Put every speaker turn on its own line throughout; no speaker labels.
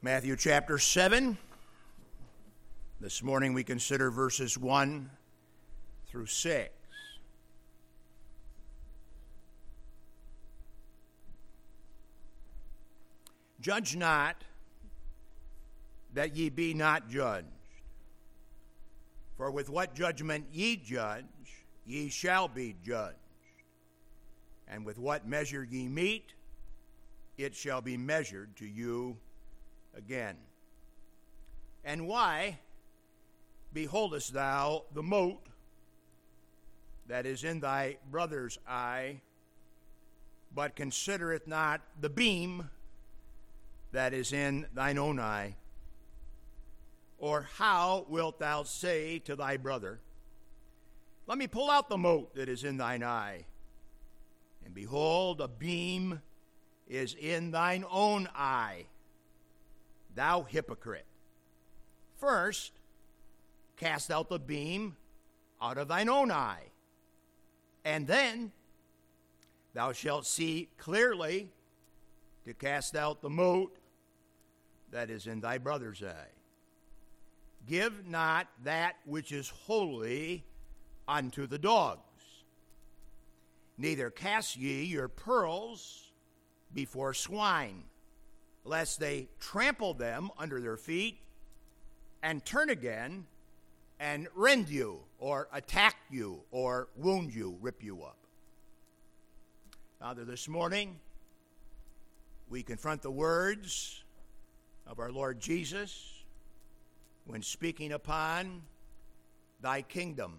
Matthew chapter 7. This morning we consider verses 1 through 6. Judge not that ye be not judged. For with what judgment ye judge, ye shall be judged. And with what measure ye meet, it shall be measured to you again. And why beholdest thou the mote that is in thy brother's eye, but considereth not the beam that is in thine own eye? Or how wilt thou say to thy brother, Let me pull out the mote that is in thine eye? And behold, a beam is in thine own eye. Thou hypocrite. First, cast out the beam out of thine own eye, and then thou shalt see clearly to cast out the mote that is in thy brother's eye. Give not that which is holy unto the dogs, neither cast ye your pearls before swine, lest they trample them under their feet and turn again and rend you, or attack you, or wound you, rip you up. Father, this morning we confront the words of our Lord Jesus when speaking upon thy kingdom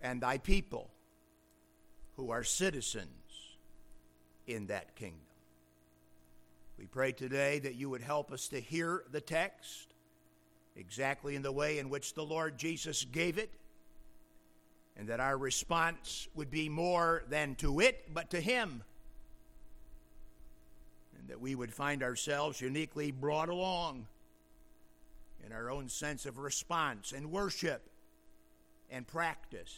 and thy people who are citizens in that kingdom. We pray today that you would help us to hear the text exactly in the way in which the Lord Jesus gave it, and that our response would be more than to it, but to Him. And that we would find ourselves uniquely brought along in our own sense of response and worship and practice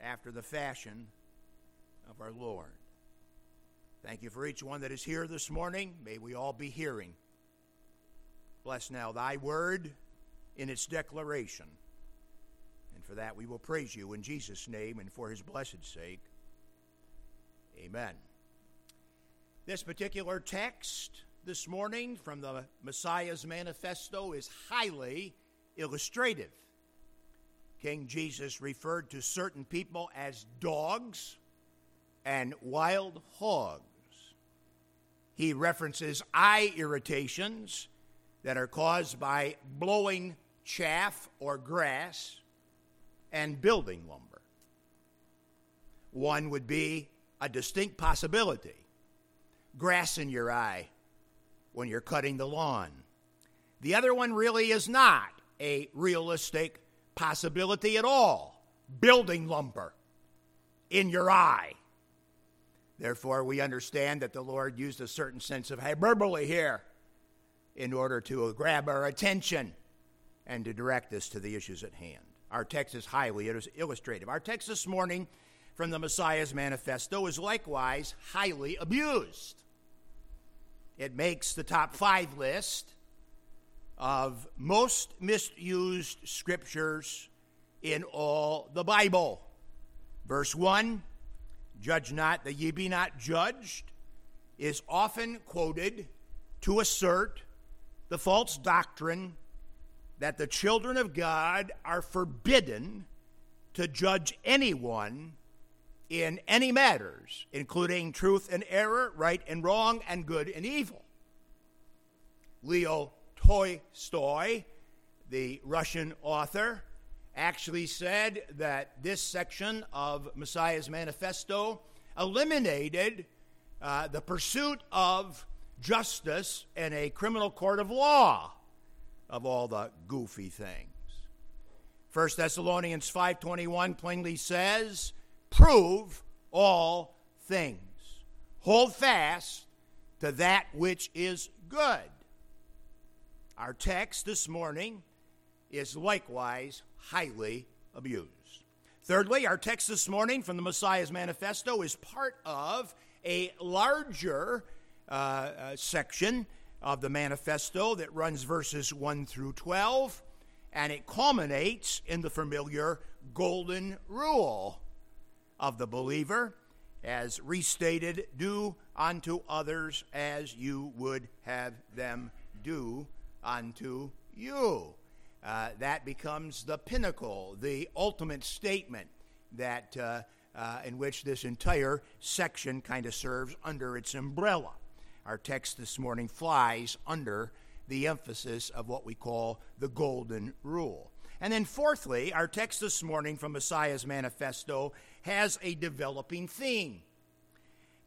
after the fashion of our Lord. Thank you for each one that is here this morning. May we all be hearing. Bless now thy word in its declaration. And for that we will praise you in Jesus' name and for his blessed sake. Amen. This particular text this morning from the Messiah's Manifesto is highly illustrative. King Jesus referred to certain people as dogs and wild hogs. He references eye irritations that are caused by blowing chaff or grass and building lumber. One would be a distinct possibility grass in your eye when you're cutting the lawn. The other one really is not a realistic possibility at all building lumber in your eye. Therefore, we understand that the Lord used a certain sense of hyperbole here in order to grab our attention and to direct us to the issues at hand. Our text is highly illustrative. Our text this morning from the Messiah's Manifesto is likewise highly abused. It makes the top five list of most misused scriptures in all the Bible. Verse 1 Judge not that ye be not judged, is often quoted to assert the false doctrine that the children of God are forbidden to judge anyone in any matters, including truth and error, right and wrong, and good and evil. Leo Tolstoy, the Russian author, actually said that this section of Messiah's Manifesto eliminated uh, the pursuit of justice in a criminal court of law of all the goofy things. 1 Thessalonians 5:21 plainly says, "Prove all things. Hold fast to that which is good." Our text this morning is likewise highly abused. Thirdly, our text this morning from the Messiah's Manifesto is part of a larger uh, uh, section of the manifesto that runs verses 1 through 12, and it culminates in the familiar golden rule of the believer as restated do unto others as you would have them do unto you. Uh, that becomes the pinnacle, the ultimate statement that uh, uh, in which this entire section kind of serves under its umbrella. Our text this morning flies under the emphasis of what we call the golden rule. And then, fourthly, our text this morning from Messiah's Manifesto has a developing theme,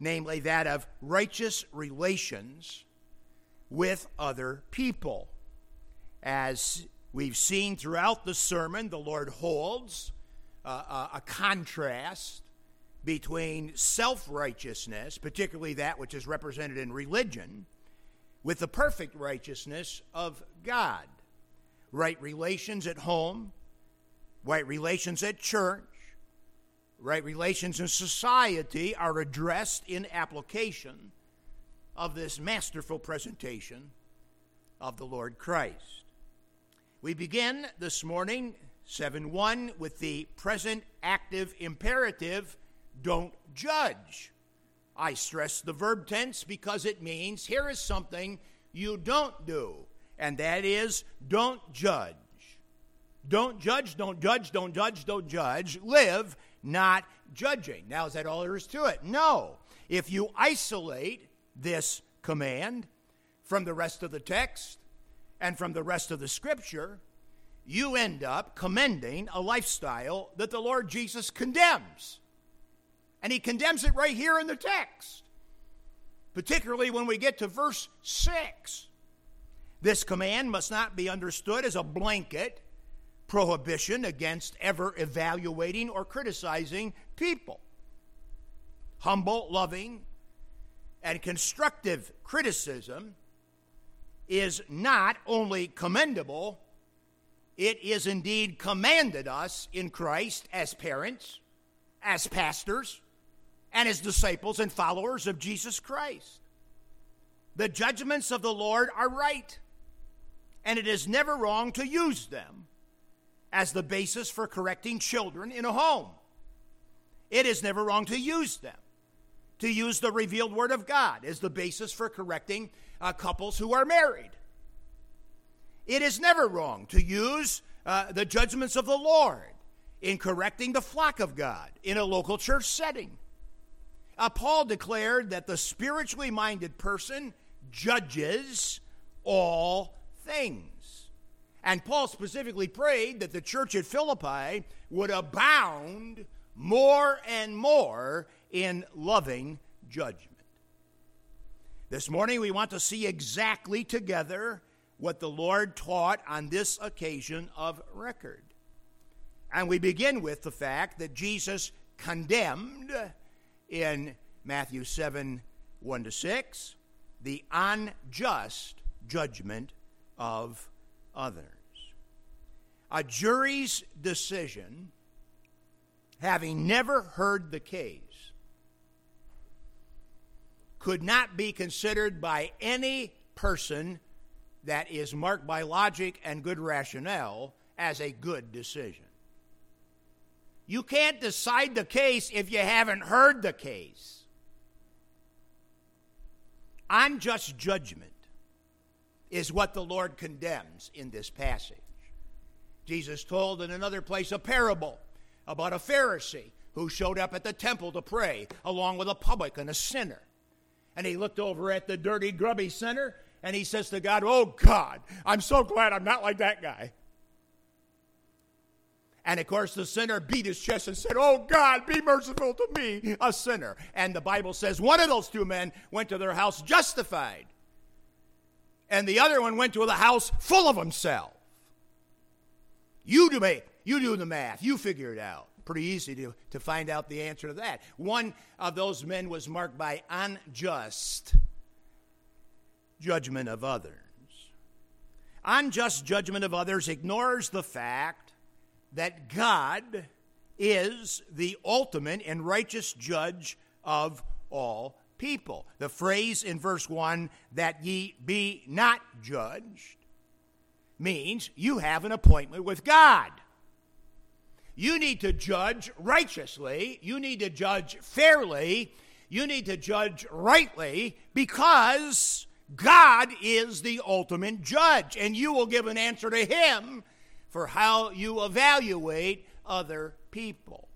namely that of righteous relations with other people. As we've seen throughout the sermon, the Lord holds uh, a contrast between self righteousness, particularly that which is represented in religion, with the perfect righteousness of God. Right relations at home, right relations at church, right relations in society are addressed in application of this masterful presentation of the Lord Christ. We begin this morning 7 1 with the present active imperative don't judge. I stress the verb tense because it means here is something you don't do, and that is don't judge. Don't judge, don't judge, don't judge, don't judge. Live not judging. Now, is that all there is to it? No. If you isolate this command from the rest of the text and from the rest of the scripture, you end up commending a lifestyle that the Lord Jesus condemns. And he condemns it right here in the text, particularly when we get to verse 6. This command must not be understood as a blanket prohibition against ever evaluating or criticizing people. Humble, loving, and constructive criticism is not only commendable, it is indeed commanded us in Christ as parents, as pastors, and as disciples and followers of Jesus Christ. The judgments of the Lord are right, and it is never wrong to use them as the basis for correcting children in a home. It is never wrong to use them, to use the revealed Word of God as the basis for correcting uh, couples who are married. It is never wrong to use uh, the judgments of the Lord in correcting the flock of God in a local church setting. Uh, Paul declared that the spiritually minded person judges all things. And Paul specifically prayed that the church at Philippi would abound more and more in loving judgment. This morning, we want to see exactly together what the Lord taught on this occasion of record. And we begin with the fact that Jesus condemned in Matthew 7 1 to 6, the unjust judgment of others. A jury's decision, having never heard the case, could not be considered by any person that is marked by logic and good rationale as a good decision. You can't decide the case if you haven't heard the case. Unjust judgment is what the Lord condemns in this passage. Jesus told in another place a parable about a Pharisee who showed up at the temple to pray along with a publican, a sinner. And he looked over at the dirty, grubby sinner and he says to God, Oh God, I'm so glad I'm not like that guy. And of course, the sinner beat his chest and said, Oh God, be merciful to me, a sinner. And the Bible says one of those two men went to their house justified, and the other one went to the house full of himself. You do, you do the math, you figure it out. Pretty easy to, to find out the answer to that. One of those men was marked by unjust judgment of others. Unjust judgment of others ignores the fact that God is the ultimate and righteous judge of all people. The phrase in verse 1, that ye be not judged, means you have an appointment with God. You need to judge righteously, you need to judge fairly, you need to judge rightly because God is the ultimate judge, and you will give an answer to Him for how you evaluate other people.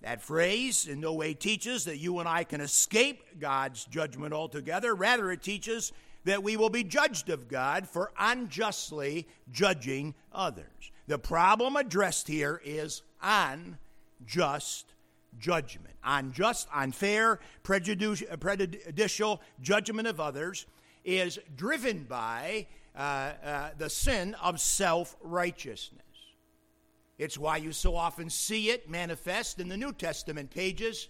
That phrase in no way teaches that you and I can escape God's judgment altogether. Rather, it teaches that we will be judged of God for unjustly judging others. The problem addressed here is unjust judgment. Unjust, unfair, prejudicial judgment of others is driven by uh, uh, the sin of self righteousness. It's why you so often see it manifest in the New Testament pages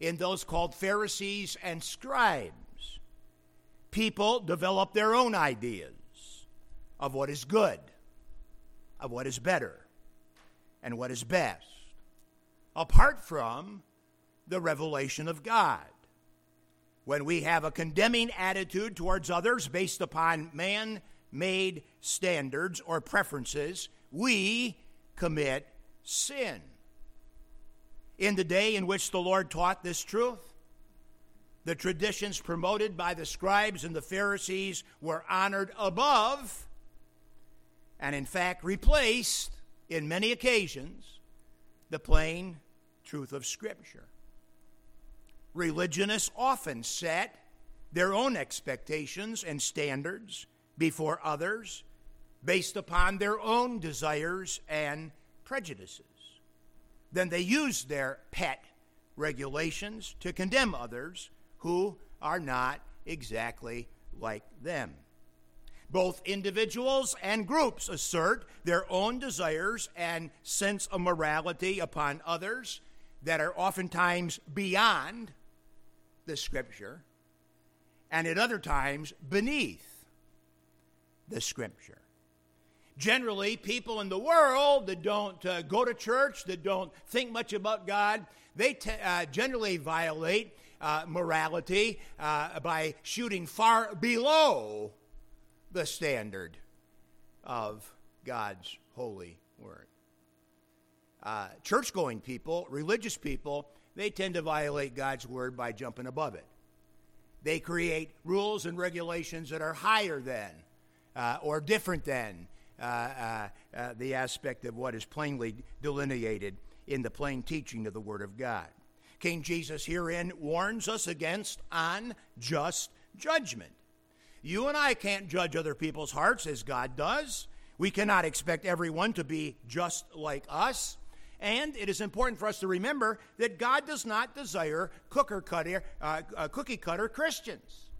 in those called Pharisees and scribes. People develop their own ideas of what is good, of what is better, and what is best, apart from the revelation of God. When we have a condemning attitude towards others based upon man made standards or preferences, we commit sin. In the day in which the Lord taught this truth, the traditions promoted by the scribes and the Pharisees were honored above and, in fact, replaced in many occasions the plain truth of Scripture. Religionists often set their own expectations and standards before others based upon their own desires and prejudices. Then they use their pet regulations to condemn others who are not exactly like them. Both individuals and groups assert their own desires and sense of morality upon others that are oftentimes beyond the Scripture and at other times beneath the Scripture. Generally, people in the world that don't uh, go to church, that don't think much about God, they t- uh, generally violate uh, morality uh, by shooting far below the standard of God's holy word. Uh, church going people, religious people, they tend to violate God's word by jumping above it. They create rules and regulations that are higher than uh, or different than uh, uh, uh, the aspect of what is plainly delineated in the plain teaching of the Word of God. King Jesus herein warns us against unjust judgment. You and I can't judge other people's hearts as God does. We cannot expect everyone to be just like us. And it is important for us to remember that God does not desire cooker cutter, uh, uh, cookie cutter Christians.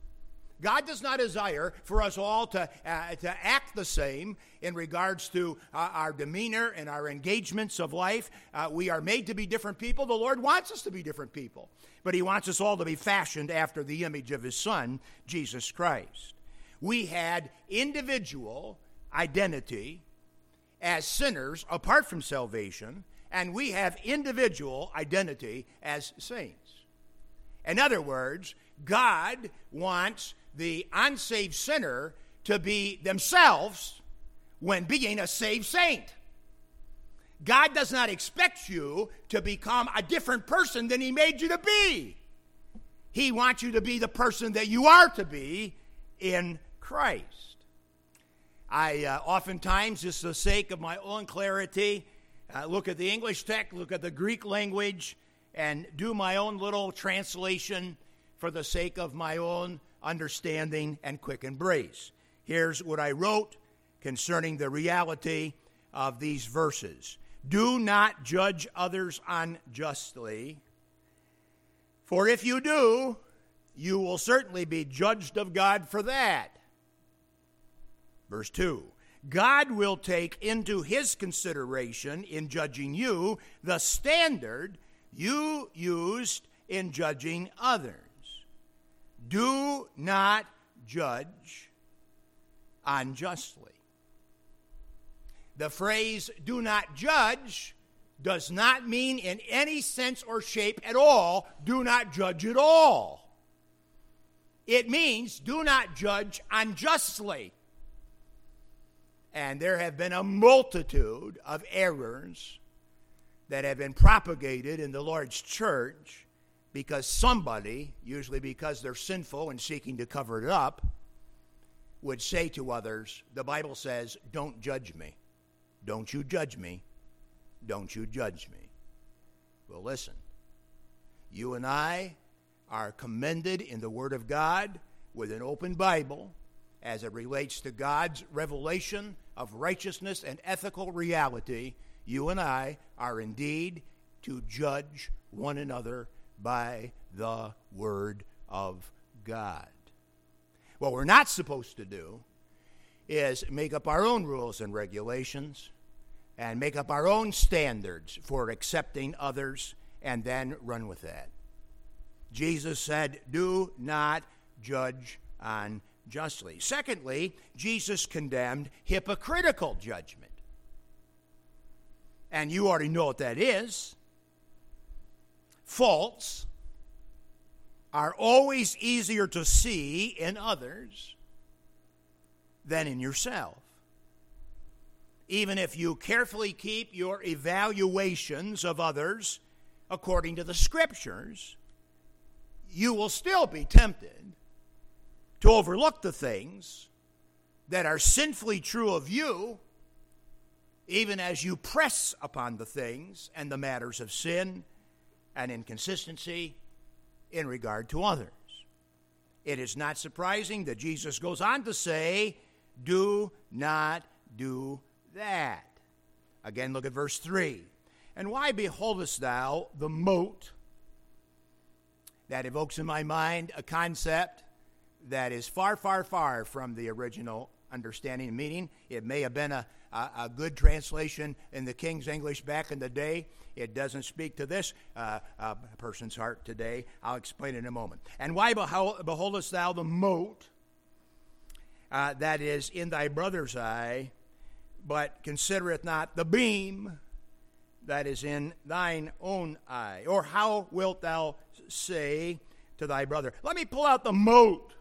God does not desire for us all to, uh, to act the same in regards to uh, our demeanor and our engagements of life. Uh, we are made to be different people. The Lord wants us to be different people, but He wants us all to be fashioned after the image of His Son, Jesus Christ. We had individual identity as sinners apart from salvation, and we have individual identity as saints. In other words, God wants the unsaved sinner to be themselves when being a saved saint. God does not expect you to become a different person than He made you to be. He wants you to be the person that you are to be in Christ. I uh, oftentimes, just for the sake of my own clarity, uh, look at the English text, look at the Greek language, and do my own little translation for the sake of my own understanding, and quick embrace. Here's what I wrote concerning the reality of these verses Do not judge others unjustly, for if you do, you will certainly be judged of God for that. Verse 2 God will take into his consideration in judging you the standard you used in judging others. Do not judge unjustly. The phrase do not judge does not mean in any sense or shape at all, do not judge at all. It means do not judge unjustly. And there have been a multitude of errors that have been propagated in the Lord's church because somebody, usually because they're sinful and seeking to cover it up, would say to others, The Bible says, Don't judge me. Don't you judge me. Don't you judge me. Well, listen. You and I are commended in the Word of God with an open Bible as it relates to God's revelation of righteousness and ethical reality. You and I are indeed to judge one another by the Word of God. What we're not supposed to do is make up our own rules and regulations and make up our own standards for accepting others and then run with that. Jesus said, Do not judge unjustly. Secondly, Jesus condemned hypocritical judgment. And you already know what that is. Faults are always easier to see in others than in yourself. Even if you carefully keep your evaluations of others according to the scriptures, you will still be tempted to overlook the things that are sinfully true of you, even as you press upon the things and the matters of sin and inconsistency in regard to others. It is not surprising that Jesus goes on to say, Do not do that. Again, look at verse 3. And why beholdest thou the mote that evokes in my mind a concept that is far, far, far from the original understanding and meaning. It may have been a, a, a, good translation in the King's English back in the day. It doesn't speak to this uh, uh, person's heart today. I'll explain in a moment. And why beholdest thou the mote uh, that is in thy brother's eye, but considereth not the beam that is in thine own eye? Or how wilt thou say to thy brother, Let me pull out the mote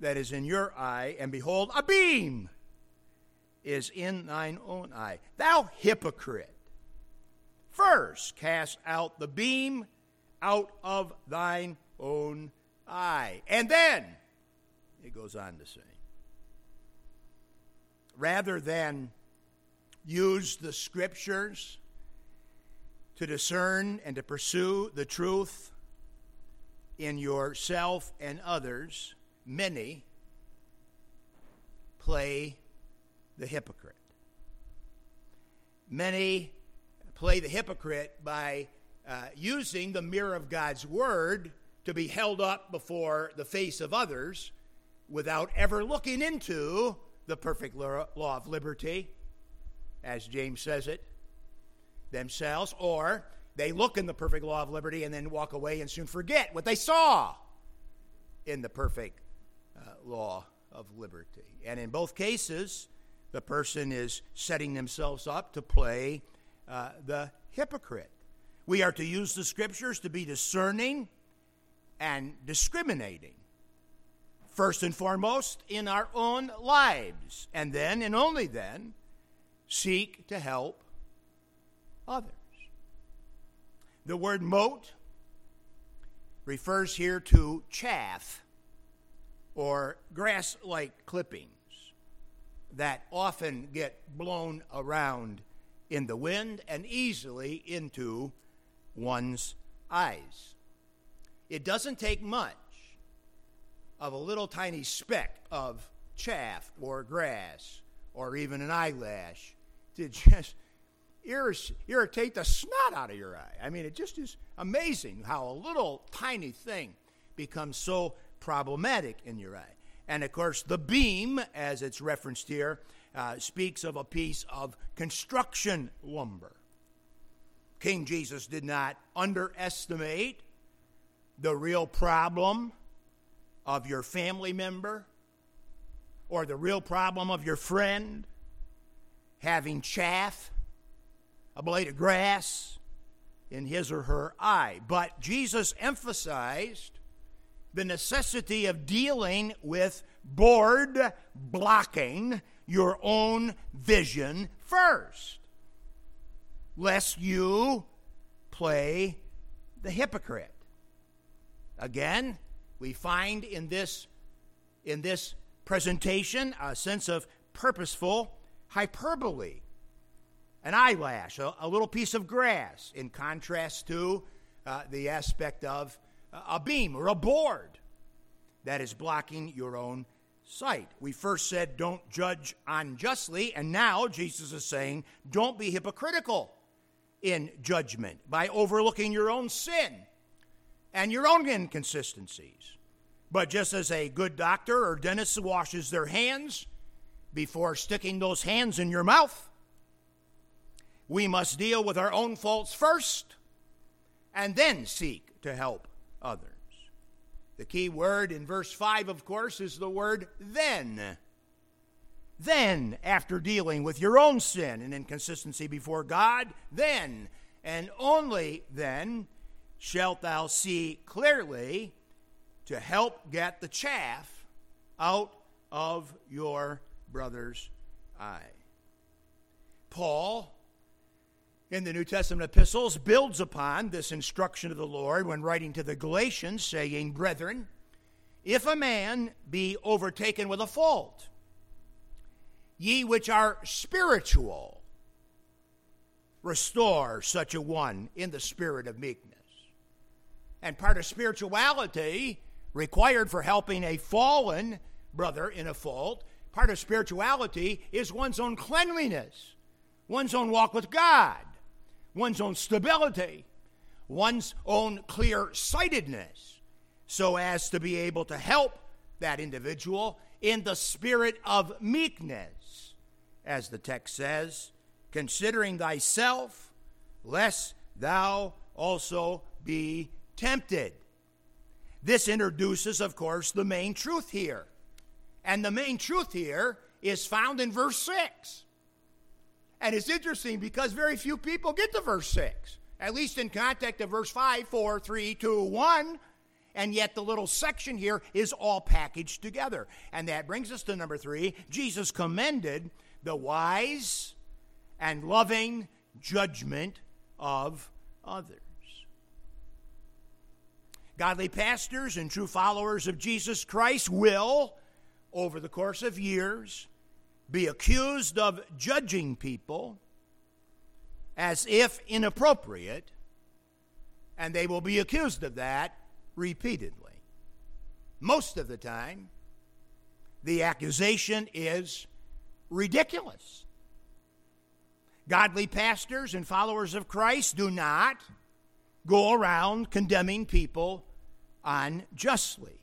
that is in your eye, and behold, a beam is in thine own eye? Thou hypocrite! First cast out the beam out of thine own eye. And then, it goes on to say, rather than use the scriptures to discern and to pursue the truth in yourself and others, many play the hypocrite. Many play the hypocrite by uh, using the mirror of God's word to be held up before the face of others without ever looking into the perfect law of liberty, as James says it, themselves, or they look in the perfect law of liberty and then walk away and soon forget what they saw in the perfect law of liberty. And in both cases, the person is setting themselves up to play uh, the hypocrite. We are to use the scriptures to be discerning and discriminating. First and foremost, in our own lives, and then, and only then, seek to help others. The word mote refers here to chaff or grass like clippings that often get blown around in the wind and easily into one's eyes. It doesn't take much of a little tiny speck of chaff or grass or even an eyelash to just irritate the snot out of your eye. I mean, it just is amazing how a little tiny thing becomes so problematic in your eye. And of course, the beam, as it's referenced here, uh, speaks of a piece of construction lumber. King Jesus did not underestimate the real problem of your family member or the real problem of your friend having chaff a blade of grass in his or her eye. But Jesus emphasized the necessity of dealing with board blocking your own vision first, lest you play the hypocrite. Again, we find in this in this presentation a sense of purposeful hyperbole. An eyelash, a, a little piece of grass, in contrast to uh, the aspect of a beam or a board that is blocking your own sight. We first said don't judge unjustly, and now Jesus is saying don't be hypocritical in judgment by overlooking your own sin and your own inconsistencies. But just as a good doctor or dentist washes their hands before sticking those hands in your mouth, we must deal with our own faults first and then seek to help others. The key word in verse 5, of course, is the word then. Then, after dealing with your own sin and inconsistency before God, then and only then shalt thou see clearly to help get the chaff out of your brother's eye. Paul, in the New Testament epistles, builds upon this instruction of the Lord when writing to the Galatians, saying, Brethren, if a man be overtaken with a fault, ye which are spiritual, restore such a one in the spirit of meekness. And part of spirituality required for helping a fallen brother in a fault, part of spirituality is one's own cleanliness, one's own walk with God, one's own stability, one's own clear sightedness, so as to be able to help that individual in the spirit of meekness, as the text says, considering thyself, lest thou also be tempted. This introduces, of course, the main truth here. And the main truth here is found in verse 6. And it's interesting because very few people get to verse 6, at least in context of verse 5, 4, 3, 2, 1. And yet the little section here is all packaged together. And that brings us to number three Jesus commended the wise and loving judgment of others. Godly pastors and true followers of Jesus Christ will, over the course of years, be accused of judging people as if inappropriate, and they will be accused of that repeatedly. Most of the time, the accusation is ridiculous. Godly pastors and followers of Christ do not go around condemning people unjustly.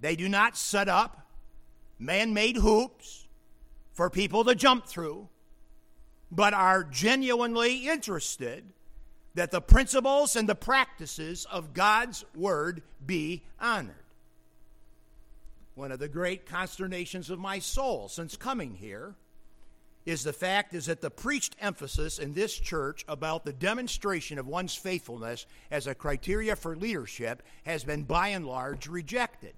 They do not set up man made hoops for people to jump through, but are genuinely interested that the principles and the practices of God's Word be honored. One of the great consternations of my soul since coming here is the fact is that the preached emphasis in this church about the demonstration of one's faithfulness as a criteria for leadership has been by and large rejected.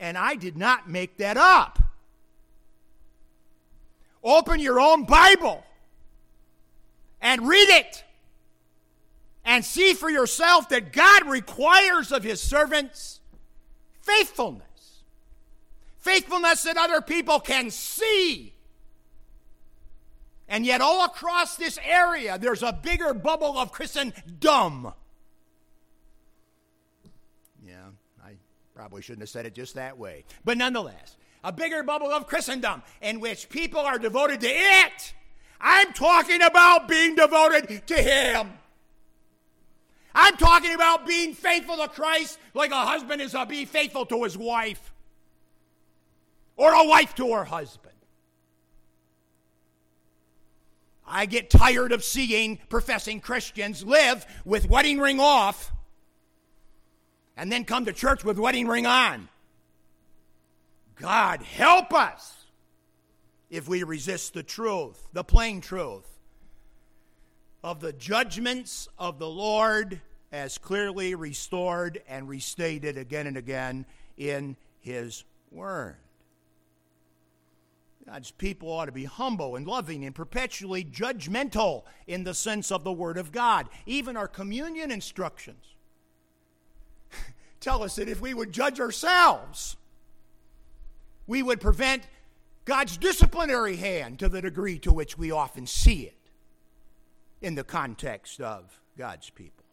And I did not make that up. Open your own Bible and read it and see for yourself that God requires of his servants faithfulness faithfulness that other people can see. And yet, all across this area, there's a bigger bubble of Christendom. Yeah, I probably shouldn't have said it just that way. But nonetheless, a bigger bubble of Christendom in which people are devoted to it. I'm talking about being devoted to Him. I'm talking about being faithful to Christ like a husband is to be faithful to his wife or a wife to her husband. I get tired of seeing professing Christians live with wedding ring off and then come to church with wedding ring on. God help us if we resist the truth, the plain truth of the judgments of the Lord as clearly restored and restated again and again in His Word. God's people ought to be humble and loving and perpetually judgmental in the sense of the Word of God. Even our communion instructions tell us that if we would judge ourselves, we would prevent God's disciplinary hand to the degree to which we often see it in the context of God's people.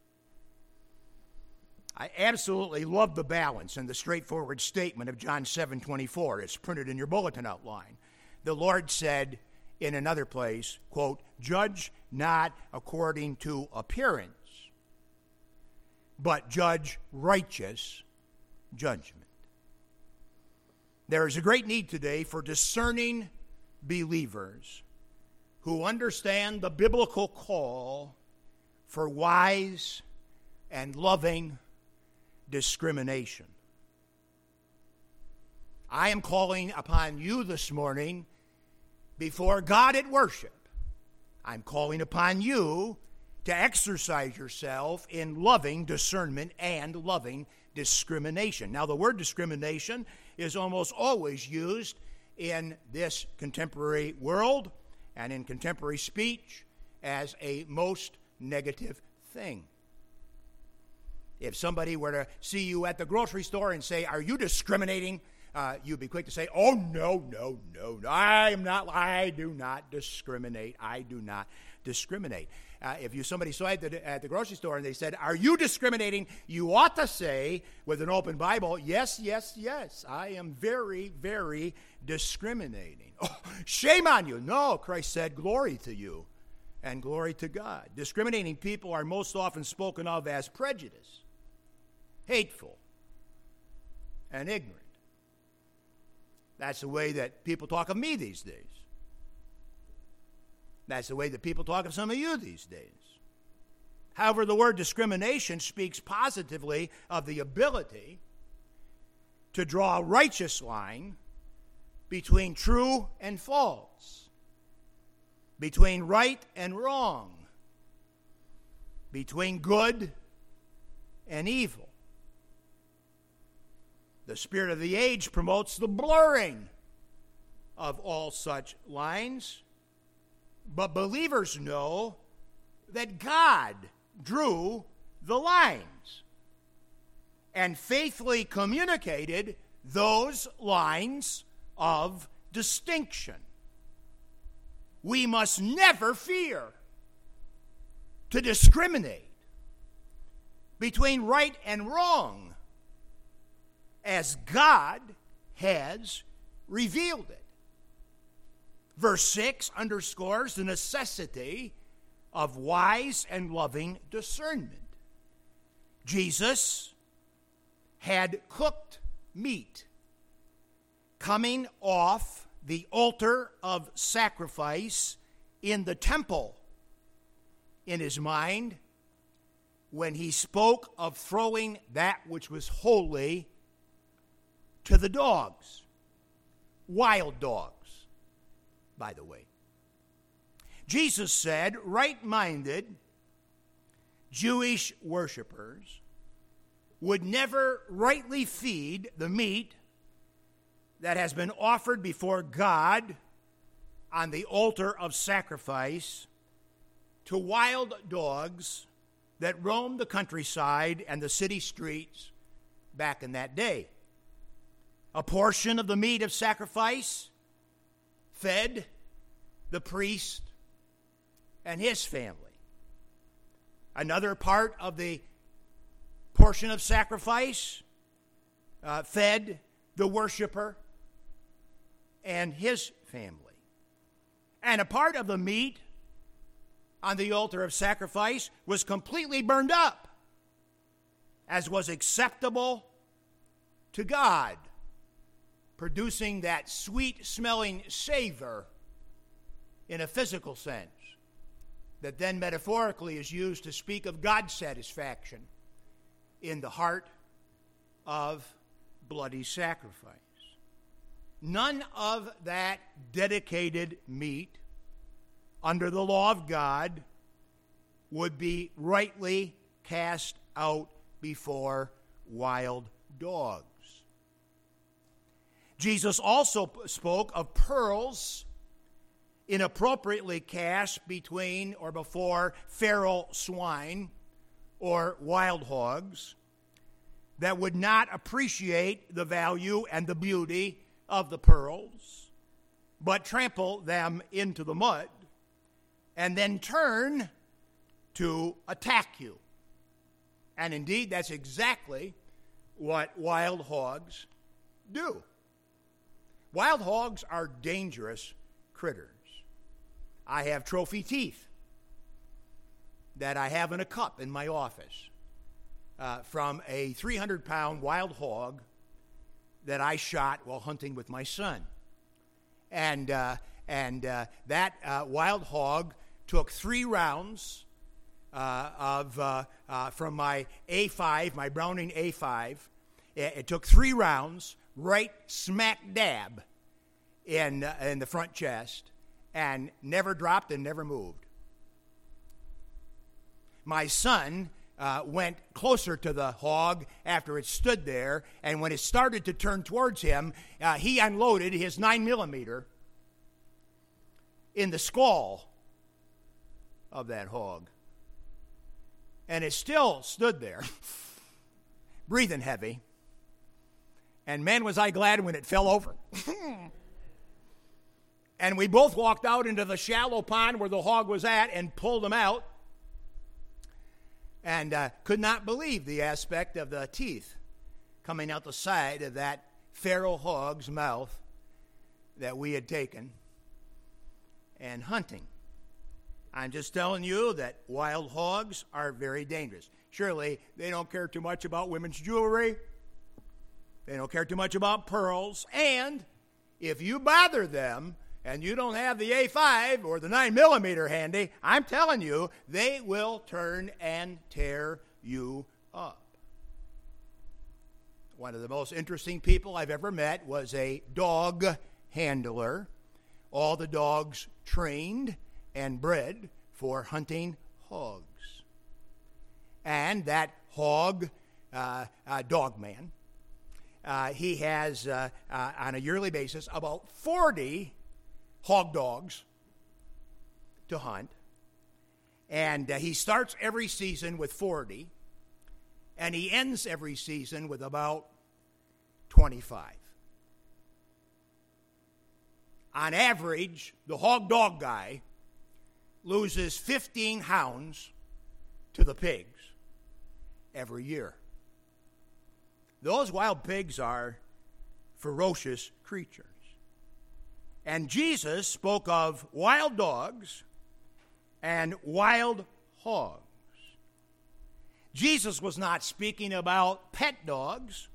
I absolutely love the balance and the straightforward statement of John 7 24. It's printed in your bulletin outline. The Lord said in another place, quote, Judge not according to appearance, but judge righteous judgment. There is a great need today for discerning believers who understand the biblical call for wise and loving discrimination. I am calling upon you this morning before God at worship. I'm calling upon you to exercise yourself in loving discernment and loving discrimination. Now, the word discrimination is almost always used in this contemporary world and in contemporary speech as a most negative thing. If somebody were to see you at the grocery store and say, Are you discriminating? Uh, you'd be quick to say, Oh, no, no, no, no. I am not, I do not discriminate. I do not discriminate. Uh, if you somebody saw at the, at the grocery store and they said, Are you discriminating? You ought to say, with an open Bible, Yes, yes, yes. I am very, very discriminating. Oh, shame on you. No, Christ said, Glory to you and glory to God. Discriminating people are most often spoken of as prejudice, hateful, and ignorant. That's the way that people talk of me these days. That's the way that people talk of some of you these days. However, the word discrimination speaks positively of the ability to draw a righteous line between true and false, between right and wrong, between good and evil. The spirit of the age promotes the blurring of all such lines but believers know that God drew the lines and faithfully communicated those lines of distinction. We must never fear to discriminate between right and wrong as God has revealed it. Verse 6 underscores the necessity of wise and loving discernment. Jesus had cooked meat coming off the altar of sacrifice in the temple in his mind when he spoke of throwing that which was holy to the dogs, wild dogs by the way. Jesus said right minded Jewish worshippers would never rightly feed the meat that has been offered before God on the altar of sacrifice to wild dogs that roamed the countryside and the city streets back in that day. A portion of the meat of sacrifice fed the priest and his family. Another part of the portion of sacrifice uh, fed the worshiper and his family. And a part of the meat on the altar of sacrifice was completely burned up, as was acceptable to God producing that sweet smelling savor in a physical sense that then metaphorically is used to speak of God's satisfaction in the heart of bloody sacrifice. none of that dedicated meat under the law of God would be rightly cast out before wild dogs. Jesus also spoke of pearls inappropriately cast between or before feral swine or wild hogs that would not appreciate the value and the beauty of the pearls, but trample them into the mud and then turn to attack you. And indeed, that's exactly what wild hogs do. Wild hogs are dangerous critters. I have trophy teeth that I have in a cup in my office uh, from a 300 pound wild hog that I shot while hunting with my son. And, uh, and uh, that uh, wild hog took three rounds uh, of, uh, from my A5, my Browning A5. It, it, took three rounds, right smack dab in, uh, in the front chest, and never dropped and never moved. My son uh, went closer to the hog after it stood there, and when it started to turn towards him, uh, he unloaded his 9 millimeter in the skull of that hog. And it still stood there, breathing heavy. And man, was I glad when it fell over. and we both walked out into the shallow pond where the hog was at and pulled him out. And uh, could not believe the aspect of the teeth coming out the side of that feral hog's mouth that we had taken and hunting. I'm just telling you that wild hogs are very dangerous. Surely they don't care too much about women's jewelry, they don't care too much about pearls, and if you bother them and you don't have the A5 or the 9 millimeter handy, I'm telling you, they will turn and tear you up. One of the most interesting people I've ever met was a dog handler. All the dogs trained and bred for hunting hogs. And that hog, uh, uh, dog man, uh, he has uh, uh, on a yearly basis about 40 hog dogs to hunt. And uh, he starts every season with 40, and he ends every season with about 25 on average, the hog dog guy loses 15 hounds to the pigs every year. Those wild pigs are ferocious creatures. And Jesus spoke of wild dogs and wild hogs. Jesus was not speaking about pet dogs,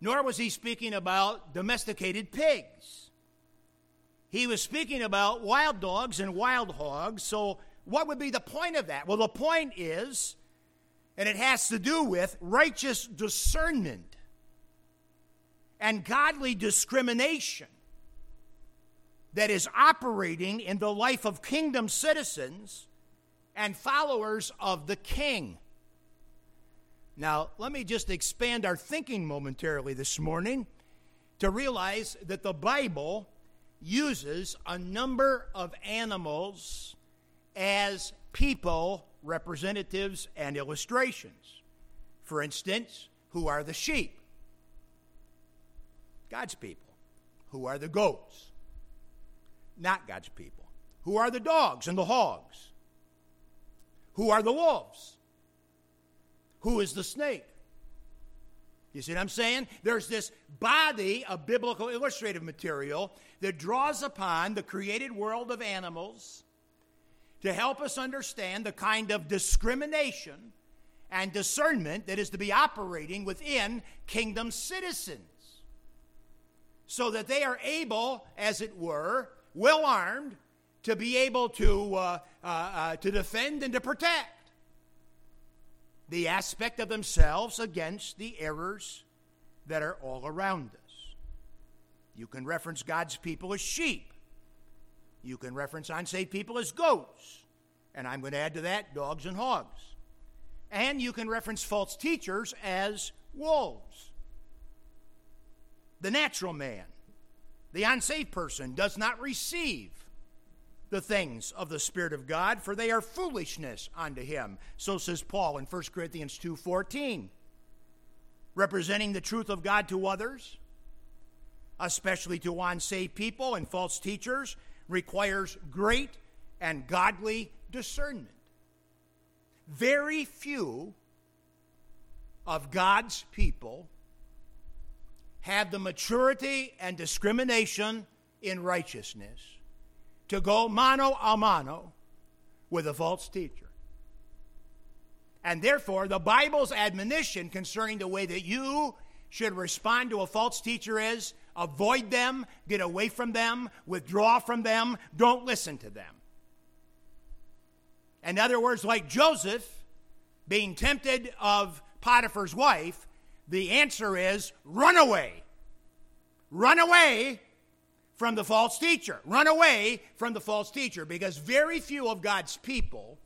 nor was he speaking about domesticated pigs. He was speaking about wild dogs and wild hogs. So, what would be the point of that? Well, the point is, and it has to do with righteous discernment and godly discrimination that is operating in the life of kingdom citizens and followers of the king. Now, let me just expand our thinking momentarily this morning to realize that the Bible uses a number of animals as people, representatives, and illustrations. For instance, who are the sheep? God's people. Who are the goats? Not God's people. Who are the dogs and the hogs? Who are the wolves? Who is the snake? You see what I'm saying? There's this body of biblical illustrative material that draws upon the created world of animals to help us understand the kind of discrimination and discernment that is to be operating within kingdom citizens so that they are able, as it were, well armed, to be able to, uh, uh, uh, to defend and to protect the aspect of themselves against the errors that are all around us. You can reference God's people as sheep. You can reference unsaved people as goats. And I'm going to add to that dogs and hogs. And you can reference false teachers as wolves. The natural man, the unsaved person, does not receive the things of the Spirit of God, for they are foolishness unto him. So says Paul in 1 Corinthians 2:14. Representing the truth of God to others, especially to unsaved people and false teachers, requires great and godly discernment. Very few of God's people have the maturity and discrimination in righteousness to go mano a mano with a false teacher. And therefore, the Bible's admonition concerning the way that you should respond to a false teacher is avoid them, get away from them, withdraw from them, don't listen to them. In other words, like Joseph being tempted of Potiphar's wife, the answer is run away. Run away from the false teacher. Run away from the false teacher because very few of God's people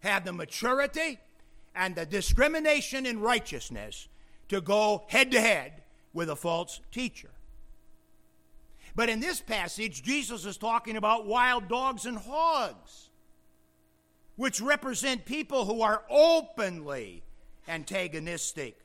have the maturity and the discrimination in righteousness to go head to head with a false teacher. But in this passage, Jesus is talking about wild dogs and hogs, which represent people who are openly antagonistic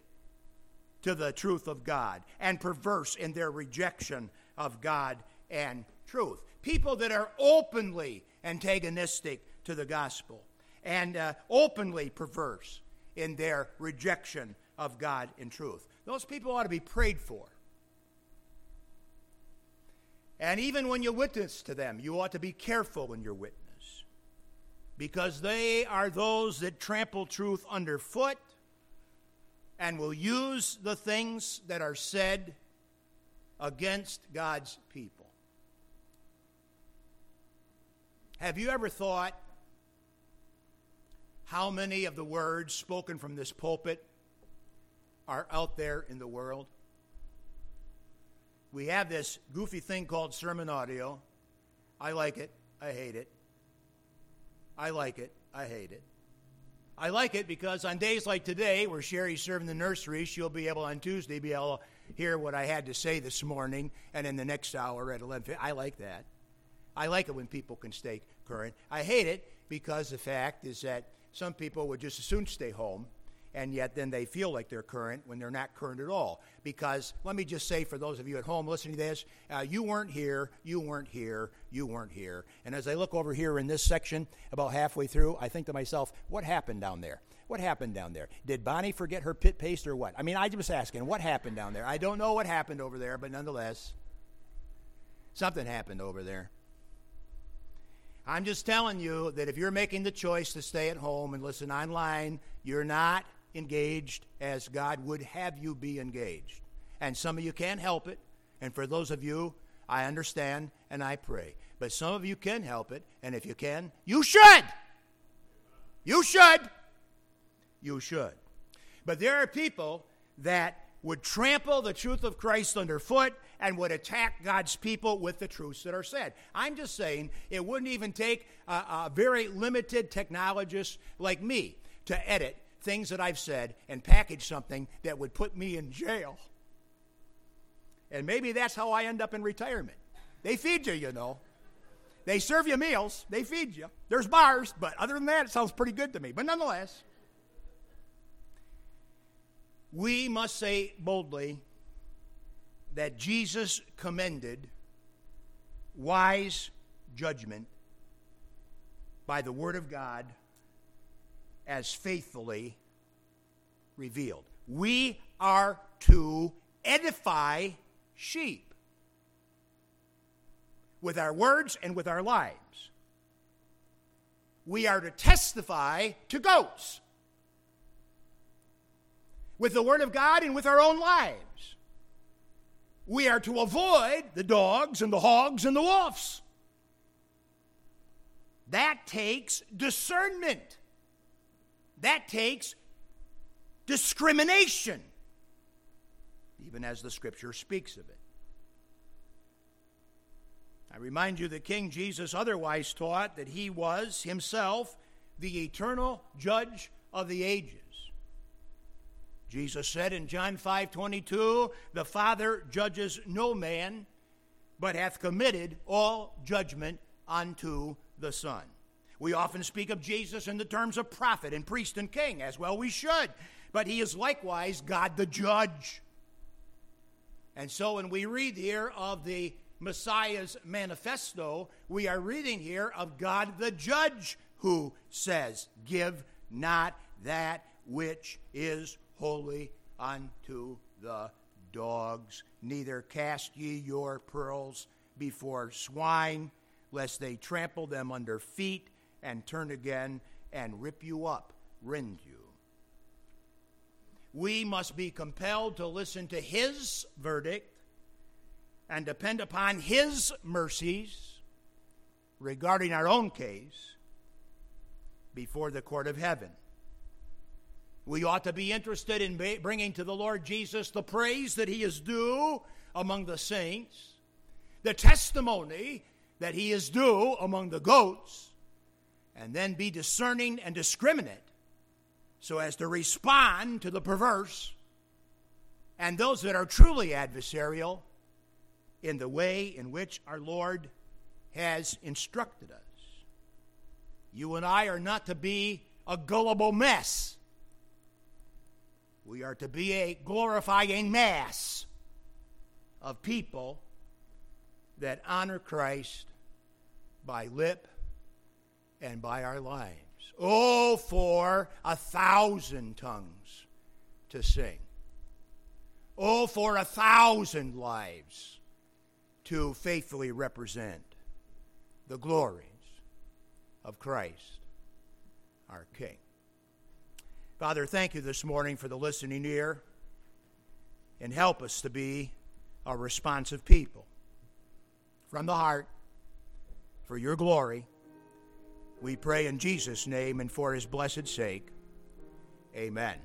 to the truth of God and perverse in their rejection of God and truth. People that are openly antagonistic to the gospel and uh, openly perverse in their rejection of God and truth. Those people ought to be prayed for. And even when you witness to them, you ought to be careful in your witness because they are those that trample truth underfoot and will use the things that are said against God's people. Have you ever thought how many of the words spoken from this pulpit are out there in the world? We have this goofy thing called sermon audio. I like it. I hate it. I like it. I hate it. I like it because on days like today, where Sherry's serving the nursery, she'll be able on Tuesday be able to hear what I had to say this morning, and in the next hour at 11. I like that. I like it when people can stay current. I hate it because the fact is that some people would just as soon stay home, and yet then they feel like they're current when they're not current at all. Because let me just say for those of you at home listening to this, uh, you weren't here, you weren't here, you weren't here. And as I look over here in this section, about halfway through, I think to myself, what happened down there? What happened down there? Did Bonnie forget her pit paste or what? I mean, I was asking, what happened down there? I don't know what happened over there, but nonetheless, something happened over there. I'm just telling you that if you're making the choice to stay at home and listen online, you're not engaged as God would have you be engaged. And some of you can't help it. And for those of you, I understand and I pray. But some of you can help it. And if you can, you should. You should. You should. But there are people that would trample the truth of Christ underfoot and would attack God's people with the truths that are said. I'm just saying it wouldn't even take a, a very limited technologist like me to edit things that I've said and package something that would put me in jail. And maybe that's how I end up in retirement. They feed you, you know. They serve you meals, they feed you. There's bars, but other than that, it sounds pretty good to me. But nonetheless, we must say boldly that Jesus commended wise judgment by the Word of God as faithfully revealed. We are to edify sheep with our words and with our lives. We are to testify to goats with the Word of God and with our own lives. We are to avoid the dogs and the hogs and the wolves. That takes discernment. That takes discrimination, even as the Scripture speaks of it. I remind you that King Jesus otherwise taught that he was himself the eternal judge of the ages. Jesus said in John 5 22, The Father judges no man, but hath committed all judgment unto the Son. We often speak of Jesus in the terms of prophet and priest and king, as well we should, but he is likewise God the judge. And so when we read here of the Messiah's manifesto, we are reading here of God the judge who says, Give not that which is holy unto the dogs, neither cast ye your pearls before swine, lest they trample them under feet and turn again and rip you up, rend you. We must be compelled to listen to his verdict and depend upon his mercies regarding our own case before the court of heaven. We ought to be interested in bringing to the Lord Jesus the praise that he is due among the saints, the testimony that he is due among the goats, and then be discerning and discriminate so as to respond to the perverse and those that are truly adversarial in the way in which our Lord has instructed us. You and I are not to be a gullible mess. We are to be a glorifying mass of people that honor Christ by lip and by our lives. Oh, for a thousand tongues to sing. Oh, for a thousand lives to faithfully represent the glories of Christ, our King. Father, thank you this morning for the listening ear and help us to be a responsive people. From the heart, for your glory, we pray in Jesus' name and for his blessed sake. Amen.